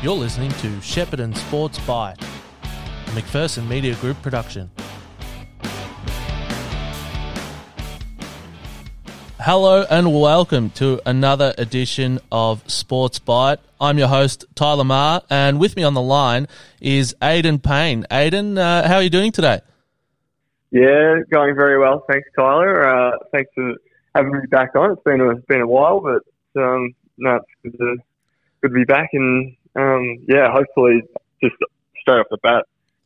You're listening to Shepparton Sports Bite, a McPherson Media Group production. Hello and welcome to another edition of Sports Bite. I'm your host, Tyler Marr, and with me on the line is Aidan Payne. Aidan, uh, how are you doing today? Yeah, going very well. Thanks, Tyler. Uh, thanks for having me back on. It's been a, been a while, but um, no, it's good to, good to be back and um, yeah, hopefully, just straight off the bat,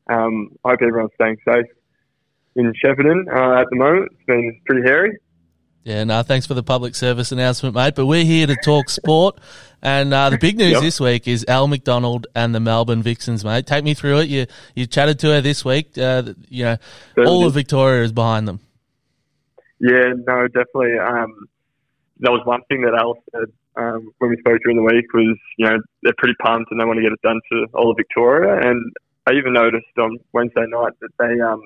um, I hope everyone's staying safe in Shepparton uh, at the moment. It's been pretty hairy. Yeah, no, thanks for the public service announcement, mate. But we're here to talk sport. And uh, the big news yep. this week is Al McDonald and the Melbourne Vixens, mate. Take me through it. You you chatted to her this week. Uh, you know, all of Victoria is behind them. Yeah, no, definitely. Um, that was one thing that Al said um, when we spoke during the week was, you know, they're pretty pumped and they want to get it done for all of Victoria. And I even noticed on Wednesday night that they, um,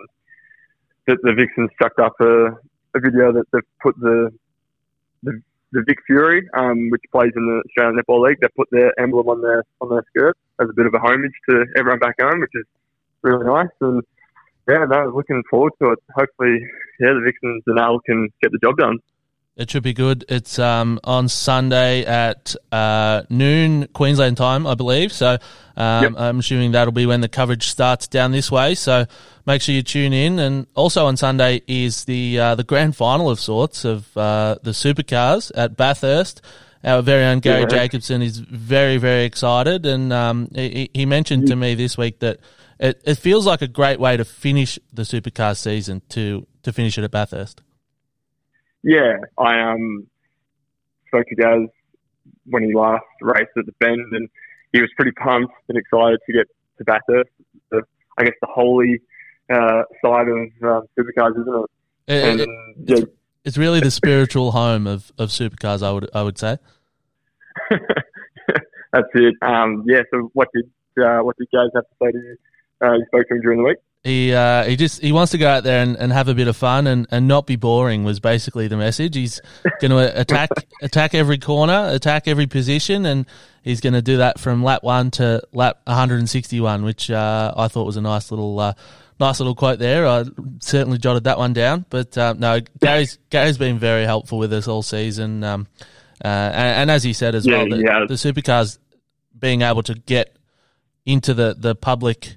that the Vixens chucked up a, a video that they've put the, the, the Vic Fury, um, which plays in the Australian Netball League, they put their emblem on their, on their skirt as a bit of a homage to everyone back home, which is really nice. And yeah, no, looking forward to it. Hopefully, yeah, the Vixens and Al can get the job done. It should be good. It's um, on Sunday at uh, noon Queensland time, I believe. So um, yep. I'm assuming that'll be when the coverage starts down this way. So make sure you tune in. And also on Sunday is the uh, the grand final of sorts of uh, the supercars at Bathurst. Our very own Garry yeah. Jacobson is very very excited, and um, he, he, mentioned to me this week that it, it feels like a great way to finish the supercar season to to finish it at Bathurst. Yeah, I um spoke to Gaz when he last raced at the Bend, and he was pretty pumped and excited to get to Bathurst. The, I guess the holy uh, side of um, supercars, isn't it? it, and, it yeah. it's, it's, really the spiritual home of, of supercars. I would I would say. That's it. Um, yeah. So what did uh, what did Gaz have to say to you? Uh, you spoke to him during the week. He uh, he just he wants to go out there and, and have a bit of fun and, and not be boring was basically the message. He's going to attack attack every corner, attack every position, and he's going to do that from lap one to lap 161, which uh, I thought was a nice little uh, nice little quote there. I certainly jotted that one down. But uh, no, Garry's Garry's been very helpful with us all season, um, uh, and, and, as he said as yeah, well, the, yeah. the supercars being able to get into the the public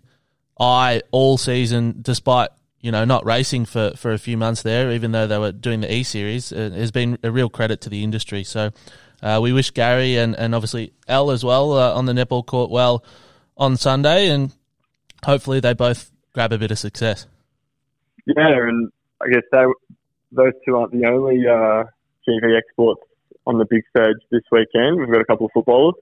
I all season, despite you know not racing for, for a few months there, even though they were doing the E Series, it has been a real credit to the industry. So uh, we wish Garry and, and obviously Elle as well uh, on the netball court well on Sunday, and hopefully they both grab a bit of success. Yeah, and I guess they, those two aren't the only uh, GV exports on the big stage this weekend. We've got a couple of footballers.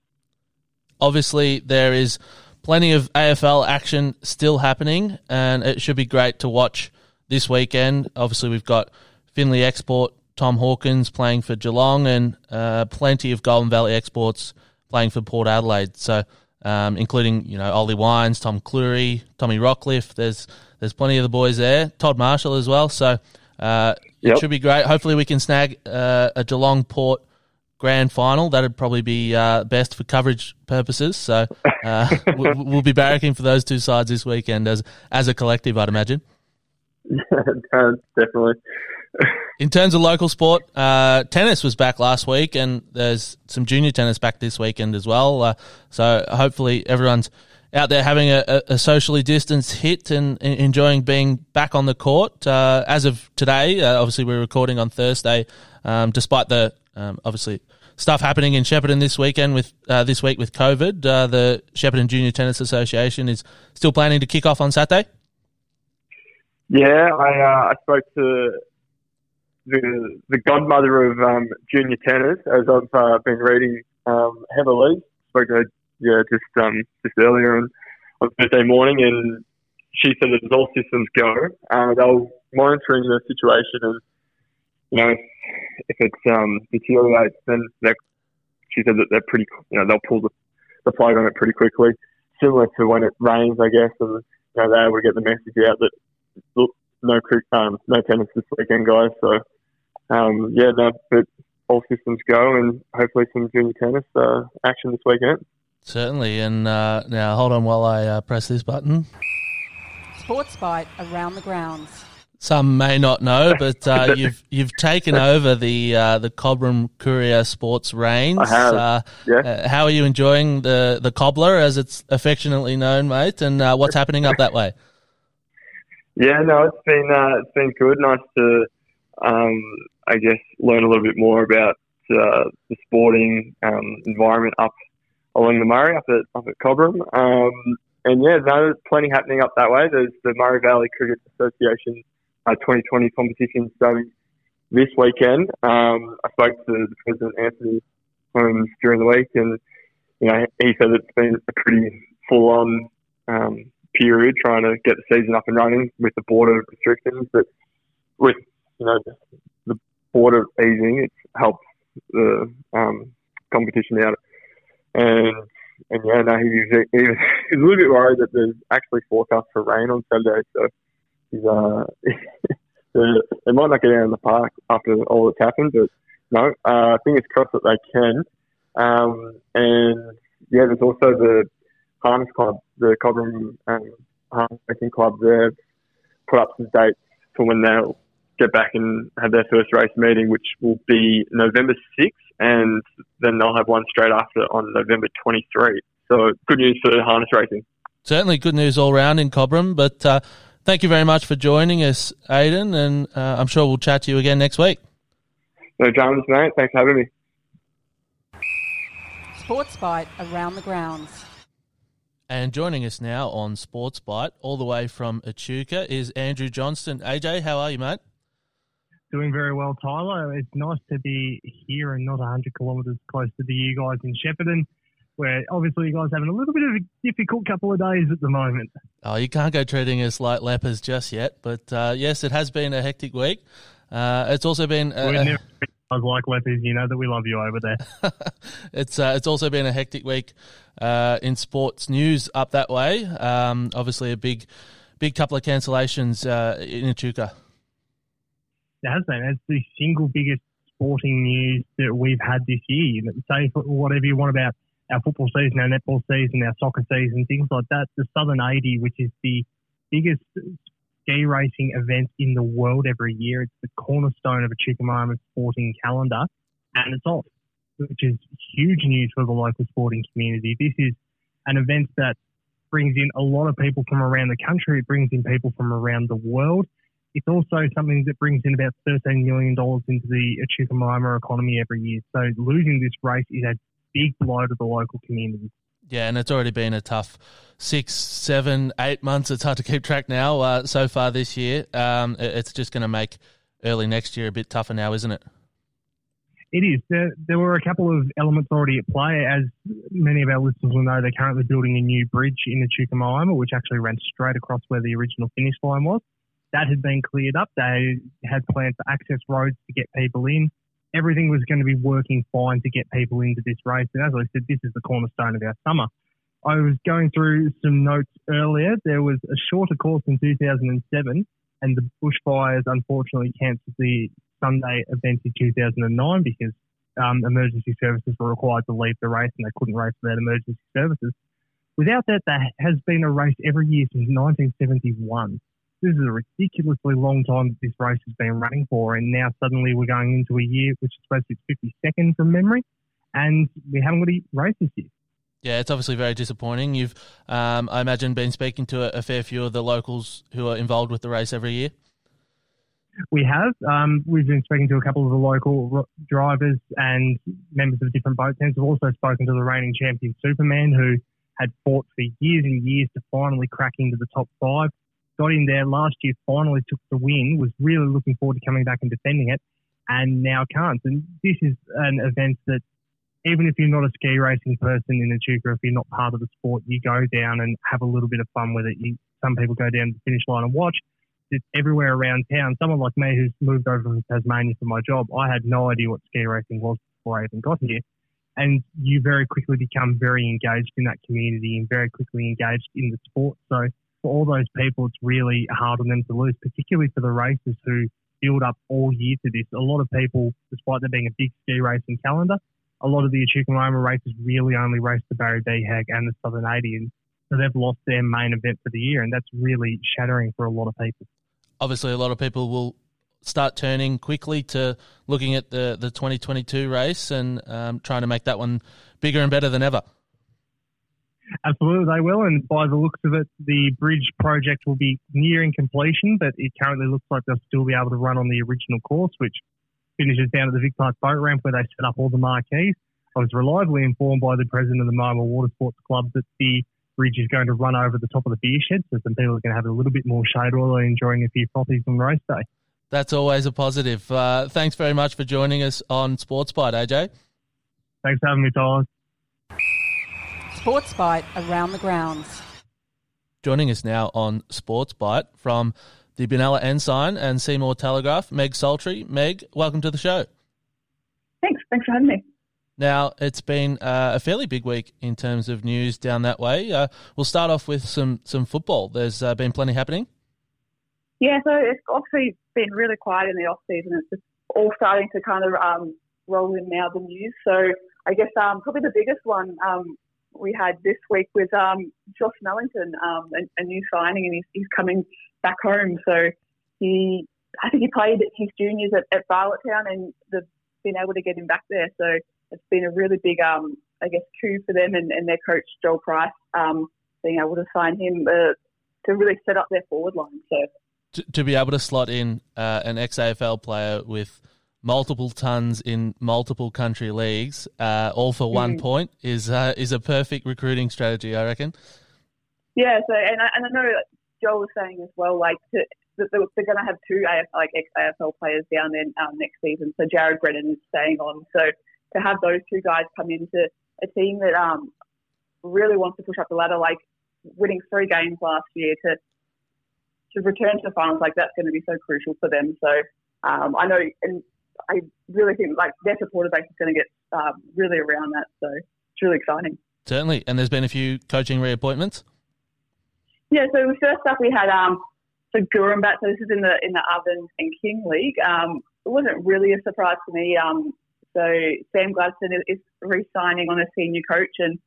Obviously, there is plenty of AFL action still happening, and it should be great to watch this weekend. Obviously, we've got Finley Export, Tom Hawkins playing for Geelong, and uh, plenty of Goulburn Valley Exports playing for Port Adelaide. So, um, including you know Ollie Wines, Tom Clurey, Tommy Rockliff. There's there's plenty of the boys there. Todd Marshall as well. So. Uh, yep. It should be great. Hopefully, we can snag uh, a Geelong Port grand final. That'd probably be uh, best for coverage purposes. So uh, we'll, be barracking for those two sides this weekend as as a collective, I'd imagine. Yeah, definitely. In terms of local sport, uh, tennis was back last week, and there's some junior tennis back this weekend as well. Uh, so hopefully everyone's out there having a, a socially distanced hit and, enjoying being back on the court. Uh, as of today, uh, obviously we're recording on Thursday, um, despite the um, obviously stuff happening in Shepparton this weekend with uh, this week with COVID. Uh, the Shepparton Junior Tennis Association is still planning to kick off on Saturday. Yeah, I, uh, I spoke to the the godmother of um, junior tennis as I've uh, been reading um, heavily. Spoke to yeah just um, just earlier on, on Thursday morning, and she said that all systems go, uh, they were monitoring the situation and you know if it um, deteriorates, then she said that they're pretty, you know, they'll pull the, the plug on it pretty quickly. Similar to when it rains, I guess, and you know, they're able to get the message out that look, no um, no tennis this weekend, guys. So um, yeah, no, but all systems go, and hopefully some junior tennis uh, action this weekend. Certainly. And uh, now hold on while I uh, press this button. Sports Bite around the grounds. Some may not know, but uh, you've you've taken over the uh, the Cobram Courier Sports range. I have. Uh, Yeah. uh, how are you enjoying the the cobbler, as it's affectionately known, mate? And uh, what's happening up that way? Yeah, no, it's been uh, it's been good. Nice to, um, I guess, learn a little bit more about uh, the sporting um, environment up along the Murray, up at up at Cobram. Um, and yeah, no, there's plenty happening up that way. There's the Murray Valley Cricket Association uh, 2020 competition starting this weekend. Um, I spoke to the president Anthony Holmes during the week, and you know he said it's been a pretty full on um, period trying to get the season up and running with the border restrictions. But with you know the border easing, it's helped the um, competition out. And and yeah, no, he was, he was he was a little bit worried that there's actually forecast for rain on Saturday, so he's uh they might not get out in the park after all that's happened, but no, uh, fingers crossed that they can. Um, and yeah, there's also the harness club, the Cobram um, harness racing club. They've put up some dates for when they'll get back and have their first race meeting, which will be November 6th, and then they'll have one straight after on November 23. So good news for harness racing. Certainly, good news all round in Cobram. But uh, thank you very much for joining us, Aidan, and uh, I'm sure we'll chat to you again next week. No dramas, mate. Thanks for having me. Sports Bite around the grounds. And joining us now on Sports Bite, all the way from Echuca, is Andrew Johnston. AJ, how are you, mate? Doing very well, Tyler. It's nice to be here and not 100 kilometres closer to you guys in Shepparton, where obviously you guys are having a little bit of a difficult couple of days at the moment. Oh, you can't go treating us like lepers just yet, but uh, yes, it has been a hectic week. Uh, it's also been never guys like lepers, you know that we love you over there. it's uh, it's also been a hectic week uh, in sports news up that way. Um, obviously, a big big couple of cancellations uh, in Echuca. It has been. It's the single biggest sporting news that we've had this year. Say whatever you want about our football season, our netball season, our soccer season, things like that. The Southern 80, which is the biggest ski racing event in the world every year. It's the cornerstone of Echuca-Moama sporting calendar, and it's off, which is huge news for the local sporting community. This is an event that brings in a lot of people from around the country. It brings in people from around the world. It's also something that brings in about $13 million into the Echuca-Moama economy every year. So losing this race is a big blow to the local community. Yeah, and it's already been a tough six, seven, eight months. It's hard to keep track now. Uh, so far this year, um, it's just going to make early next year a bit tougher now, isn't it? It is. There, there were a couple of elements already at play. As many of our listeners will know, they're currently building a new bridge in the Echuca-Moama, which actually ran straight across where the original finish line was. That had been cleared up. They had planned for access roads to get people in. Everything was going to be working fine to get people into this race. And as I said, this is the cornerstone of our summer. I was going through some notes earlier. There was a shorter course in 2007, and the bushfires unfortunately cancelled the Sunday event in 2009 because um, emergency services were required to leave the race and they couldn't race without emergency services. Without that, there has been a race every year since 1971. This is a ridiculously long time that this race has been running for, and now suddenly we're going into a year which is supposed to be 52nd from memory, and we haven't got any races here. Yeah, it's obviously very disappointing. You've, um, I imagine, been speaking to a, a fair few of the locals who are involved with the race every year. We have. Um, we've been speaking to a couple of the local drivers and members of different boat teams. We've also spoken to the reigning champion Superman, who had fought for years and years to finally crack into the top five. Got in there last year, finally took the win, was really looking forward to coming back and defending it, and now can't. And this is an event that, even if you're not a ski racing person in Echuca, if you're not part of the sport, you go down and have a little bit of fun with it. You, some people go down to the finish line and watch it's everywhere around town. Someone like me who's moved over from Tasmania for my job, I had no idea what ski racing was before I even got here. And you very quickly become very engaged in that community and very quickly engaged in the sport. So for all those people, it's really hard on them to lose, particularly for the racers who build up all year to this. A lot of people, despite there being a big ski racing calendar, a lot of the Echuca races really only race the Barry Beehag and the Southern 80, and so they've lost their main event for the year, and that's really shattering for a lot of people. Obviously, a lot of people will start turning quickly to looking at the, the 2022 race and um, trying to make that one bigger and better than ever. Absolutely, they will. And by the looks of it, the bridge project will be nearing completion, but it currently looks like they'll still be able to run on the original course, which finishes down at the Vic Park boat ramp where they set up all the marquees. I was reliably informed by the president of the Marlborough Water Sports Club that the bridge is going to run over the top of the beer shed, so some people are going to have a little bit more shade while they're enjoying a few frothies on race day. That's always a positive. Uh, thanks very much for joining us on Sports Bite, AJ. Thanks for having me, Tyler. Sports Bite around the grounds. Joining us now on Sports Bite from the Benalla Ensign and Seymour Telegraph, Meg Saltry. Meg, welcome to the show. Thanks. Thanks for having me. Now, it's been uh, a fairly big week in terms of news down that way. Uh, we'll start off with some, some football. There's uh, been plenty happening. Yeah, so it's obviously been really quiet in the off season. It's just all starting to kind of um, roll in now, the news. So I guess um, probably the biggest one um, we had this week was um, Josh Mellington, um, a, a, new signing, and he's, he's, coming back home. So he, I think he played his juniors at, at Barlettown, and they've been able to get him back there. So it's been a really big, um, I guess, coup for them and, and their coach Joel Price um, being able to sign him uh, to really set up their forward line. So to, to be able to slot in uh, an ex AFL player with multiple tons in multiple country leagues, uh, all for one mm. point, is uh, is a perfect recruiting strategy, I reckon. Yeah, so and I, and I know Joel was saying as well, like to, that they're going to have two AFL, like ex AFL players down there um, next season. So Jared Brennan is staying on. So to have those two guys come into a team that um, really wants to push up the ladder, like winning three games last year to to return to the finals, like that's going to be so crucial for them. So um, I know, and I really think like their supporter base is going to get um, really around that. So it's really exciting. Certainly, and there's been a few coaching reappointments. Yeah, so first up we had um, so Goorambat. So this is in the in the Oven and King League. Um, it wasn't really a surprise to me. Um, so Sam Gladstone is re-signing on a senior coach, and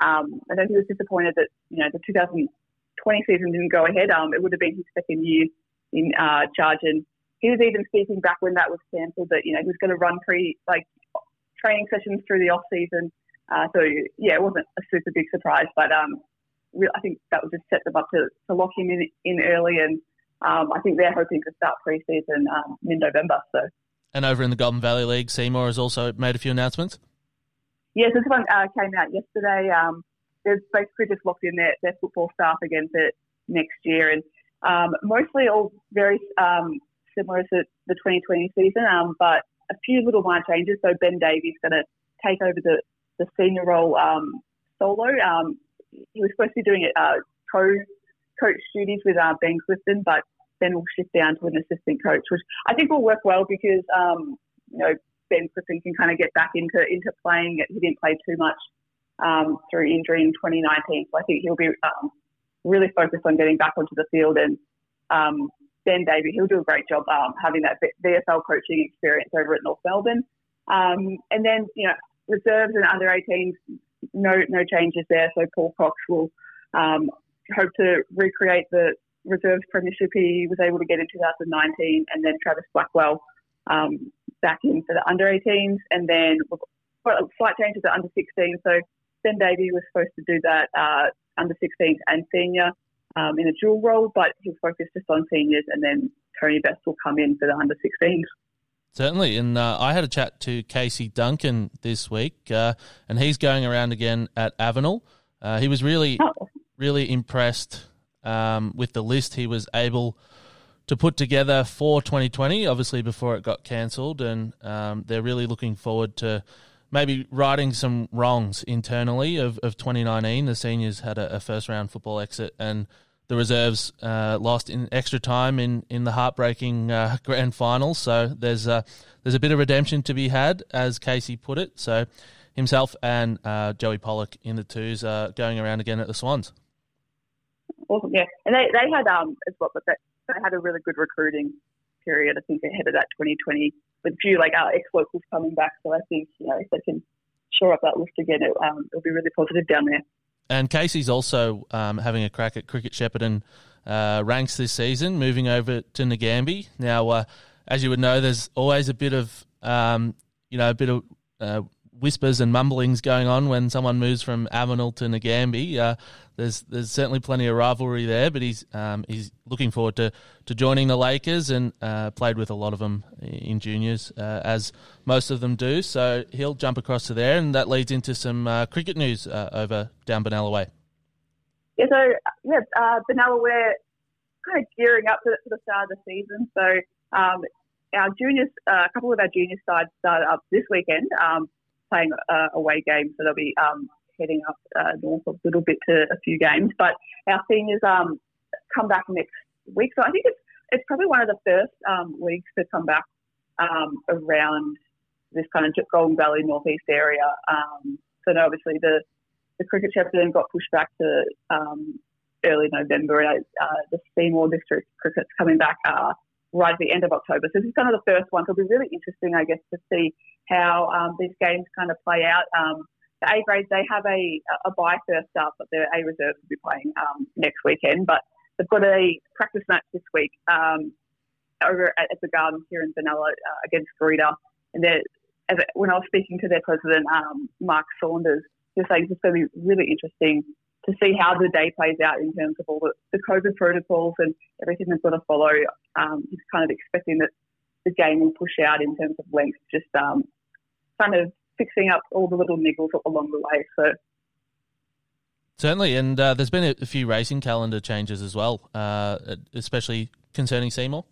um, I know he was disappointed that you know the 2020 season didn't go ahead. Um, it would have been his second year in uh, charge, and he was even speaking back when that was cancelled that you know he was going to run pre like training sessions through the off season. Uh, so yeah, it wasn't a super big surprise, but um, I think that would just set them up to, to lock him in, in early, and um, I think they're hoping to start pre-season um, mid-November. So. And over in the Goulburn Valley League, Seymour has also made a few announcements. Yes, this one uh, came out yesterday. Um, they've basically just locked in their, their football staff again for next year, and um, mostly all very um, similar to the 2020 season, um, but a few little minor changes. So Ben Davies going to take over the, the senior role um, solo. Um, he was supposed to be doing uh, co coach duties with uh, Ben Clifton, but Ben will shift down to an assistant coach, which I think will work well because um, you know Ben Clifton can kind of get back into into playing. He didn't play too much um, through injury in 2019, so I think he'll be um, really focused on getting back onto the field and um, Ben Davey, he'll do a great job um, having that VFL coaching experience over at North Melbourne. Um, and then, you know, reserves and under 18s, no no changes there. So Paul Cox will um, hope to recreate the reserves premiership he was able to get in 2019, and then Travis Blackwell um, back in for the under 18s, and then slight changes at under 16. So Ben Davey was supposed to do that uh, under 16s and senior um, in a dual role, but he'll focus just on seniors, and then Tony Best will come in for the under 16s. Certainly, and uh, I had a chat to Casey Duncan this week, uh, and he's going around again at Avenel. Uh, he was really, oh. really impressed um, with the list he was able to put together for 2020. Obviously, before it got cancelled, and um, they're really looking forward to maybe righting some wrongs internally of, of 2019. The seniors had a, a first round football exit, and the reserves uh, lost in extra time in, in the heartbreaking uh, grand final. So there's a, there's a bit of redemption to be had, as Casey put it. So himself and uh, Joey Pollock in the twos are going around again at the Swans. Awesome, yeah, and they, they had um as well, but they, they had a really good recruiting period. I think ahead of that 2020 with a few like our ex locals coming back. So I think you know if they can shore up that list again, it, um, it'll be really positive down there. And Casey's also um, having a crack at Cricket Shepparton uh, ranks this season, moving over to Nagambie. Now, uh, as you would know, there's always a bit of um, you know a bit of uh, whispers and mumblings going on when someone moves from Avenel to Nagambie. Uh, there's there's certainly plenty of rivalry there, but he's um, he's looking forward to, to joining the Lakers and uh, played with a lot of them in juniors, uh, as most of them do. So he'll jump across to there, and that leads into some uh, cricket news uh, over down Benalla Way. Yeah, so yeah, uh, Benalla we're kind of gearing up for, the start of the season. So um, our juniors, a couple of our junior sides start up this weekend. Um, playing uh, away games, so they'll be um, heading up uh, north a little bit to a few games. But our seniors um, come back next week, so I think it's it's probably one of the first um, leagues to come back um, around this kind of Goulburn Valley northeast area. Um, so now obviously the the cricket chapter got pushed back to um, early November, and uh, the Seymour district cricket's coming back. Uh, right at the end of October. So this is kind of the first one. So it'll be really interesting, I guess, to see how um, these games kind of play out. Um, the A grades, they have a, a bye first up, but the A reserves will be playing um, next weekend. But they've got a practice match this week um, over at, at, the Gardens here in Benalla uh, against Garita. And as, when I was speaking to their president, um, Mark Saunders, he was saying it's going to be really interesting to see how the day plays out in terms of all the, the COVID protocols and everything that's going to follow. Um, he's kind of expecting that the game will push out in terms of length, just um, kind of fixing up all the little niggles along the way. So certainly, and uh, there's been a, few racing calendar changes as well, uh, especially concerning Seymour.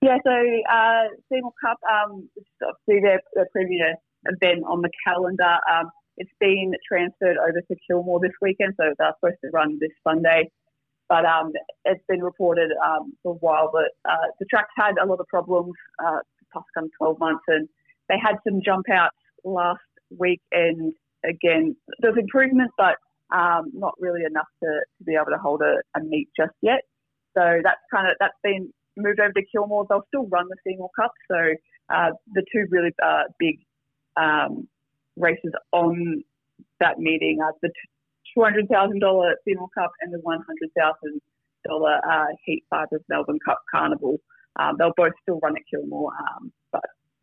Yeah, so uh, Seymour Cup, um, obviously their, their previous event on the calendar. Um, it's been transferred over to Kilmore this weekend, so they're supposed to run this Sunday. But um, it's been reported um, for a while that uh, the track's had a lot of problems uh, the past kind of 12 months, and they had some jump outs last week, and again, there's improvement, but um, not really enough to, to be able to hold a, a meet just yet. So that's kind of that's been moved over to Kilmore. They'll still run the Seymour Cup, so uh, the two really uh, big um, races on that meeting are the $200,000 Seymour Cup and the $100,000 uh, Heat 5 of Melbourne Cup Carnival. Um, they'll both still run at Kilmore, um, but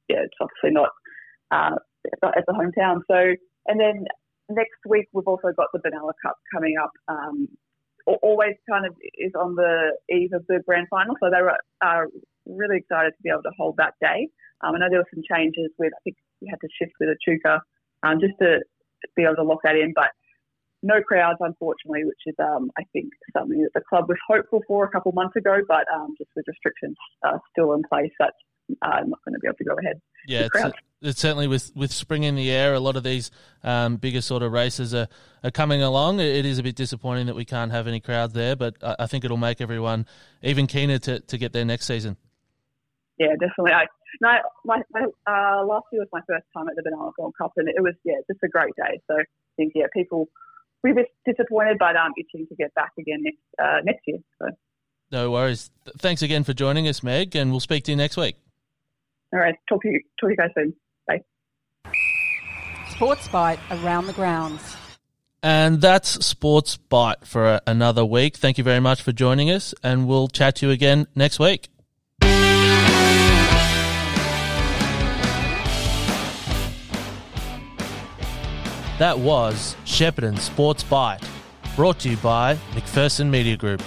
yeah, it's obviously not uh, at the hometown. So, and then next week we've also got the Benalla Cup coming up. Um, always kind of is on the eve of the grand final, so they uh, really excited to be able to hold that day. Um, I know there were some changes with I think we had to shift with Echuca um, just to be able to lock that in. But no crowds, unfortunately, which is, um, I think, something that the club was hopeful for a couple months ago, but um, just with restrictions uh, still in place, that's uh, I'm not going to be able to go ahead. Yeah, it's, it's, certainly with, with spring in the air, a lot of these um, bigger sort of races are, are coming along. It is a bit disappointing that we can't have any crowds there, but I, I think it'll make everyone even keener to, to get there next season. Yeah, definitely. I, no, my, my uh, last year was my first time at the Benalla Gold Cup, and it was yeah, just a great day. So I think yeah, people we were disappointed, but um, itching to get back again next uh, next year. So. No worries. Thanks again for joining us, Meg, and we'll speak to you next week. All right, talk to you talk to you guys soon. Bye. Sports Bite around the grounds. And that's Sports Bite for another week. Thank you very much for joining us, and we'll chat to you again next week. That was Shepparton Sports Bite, brought to you by McPherson Media Group.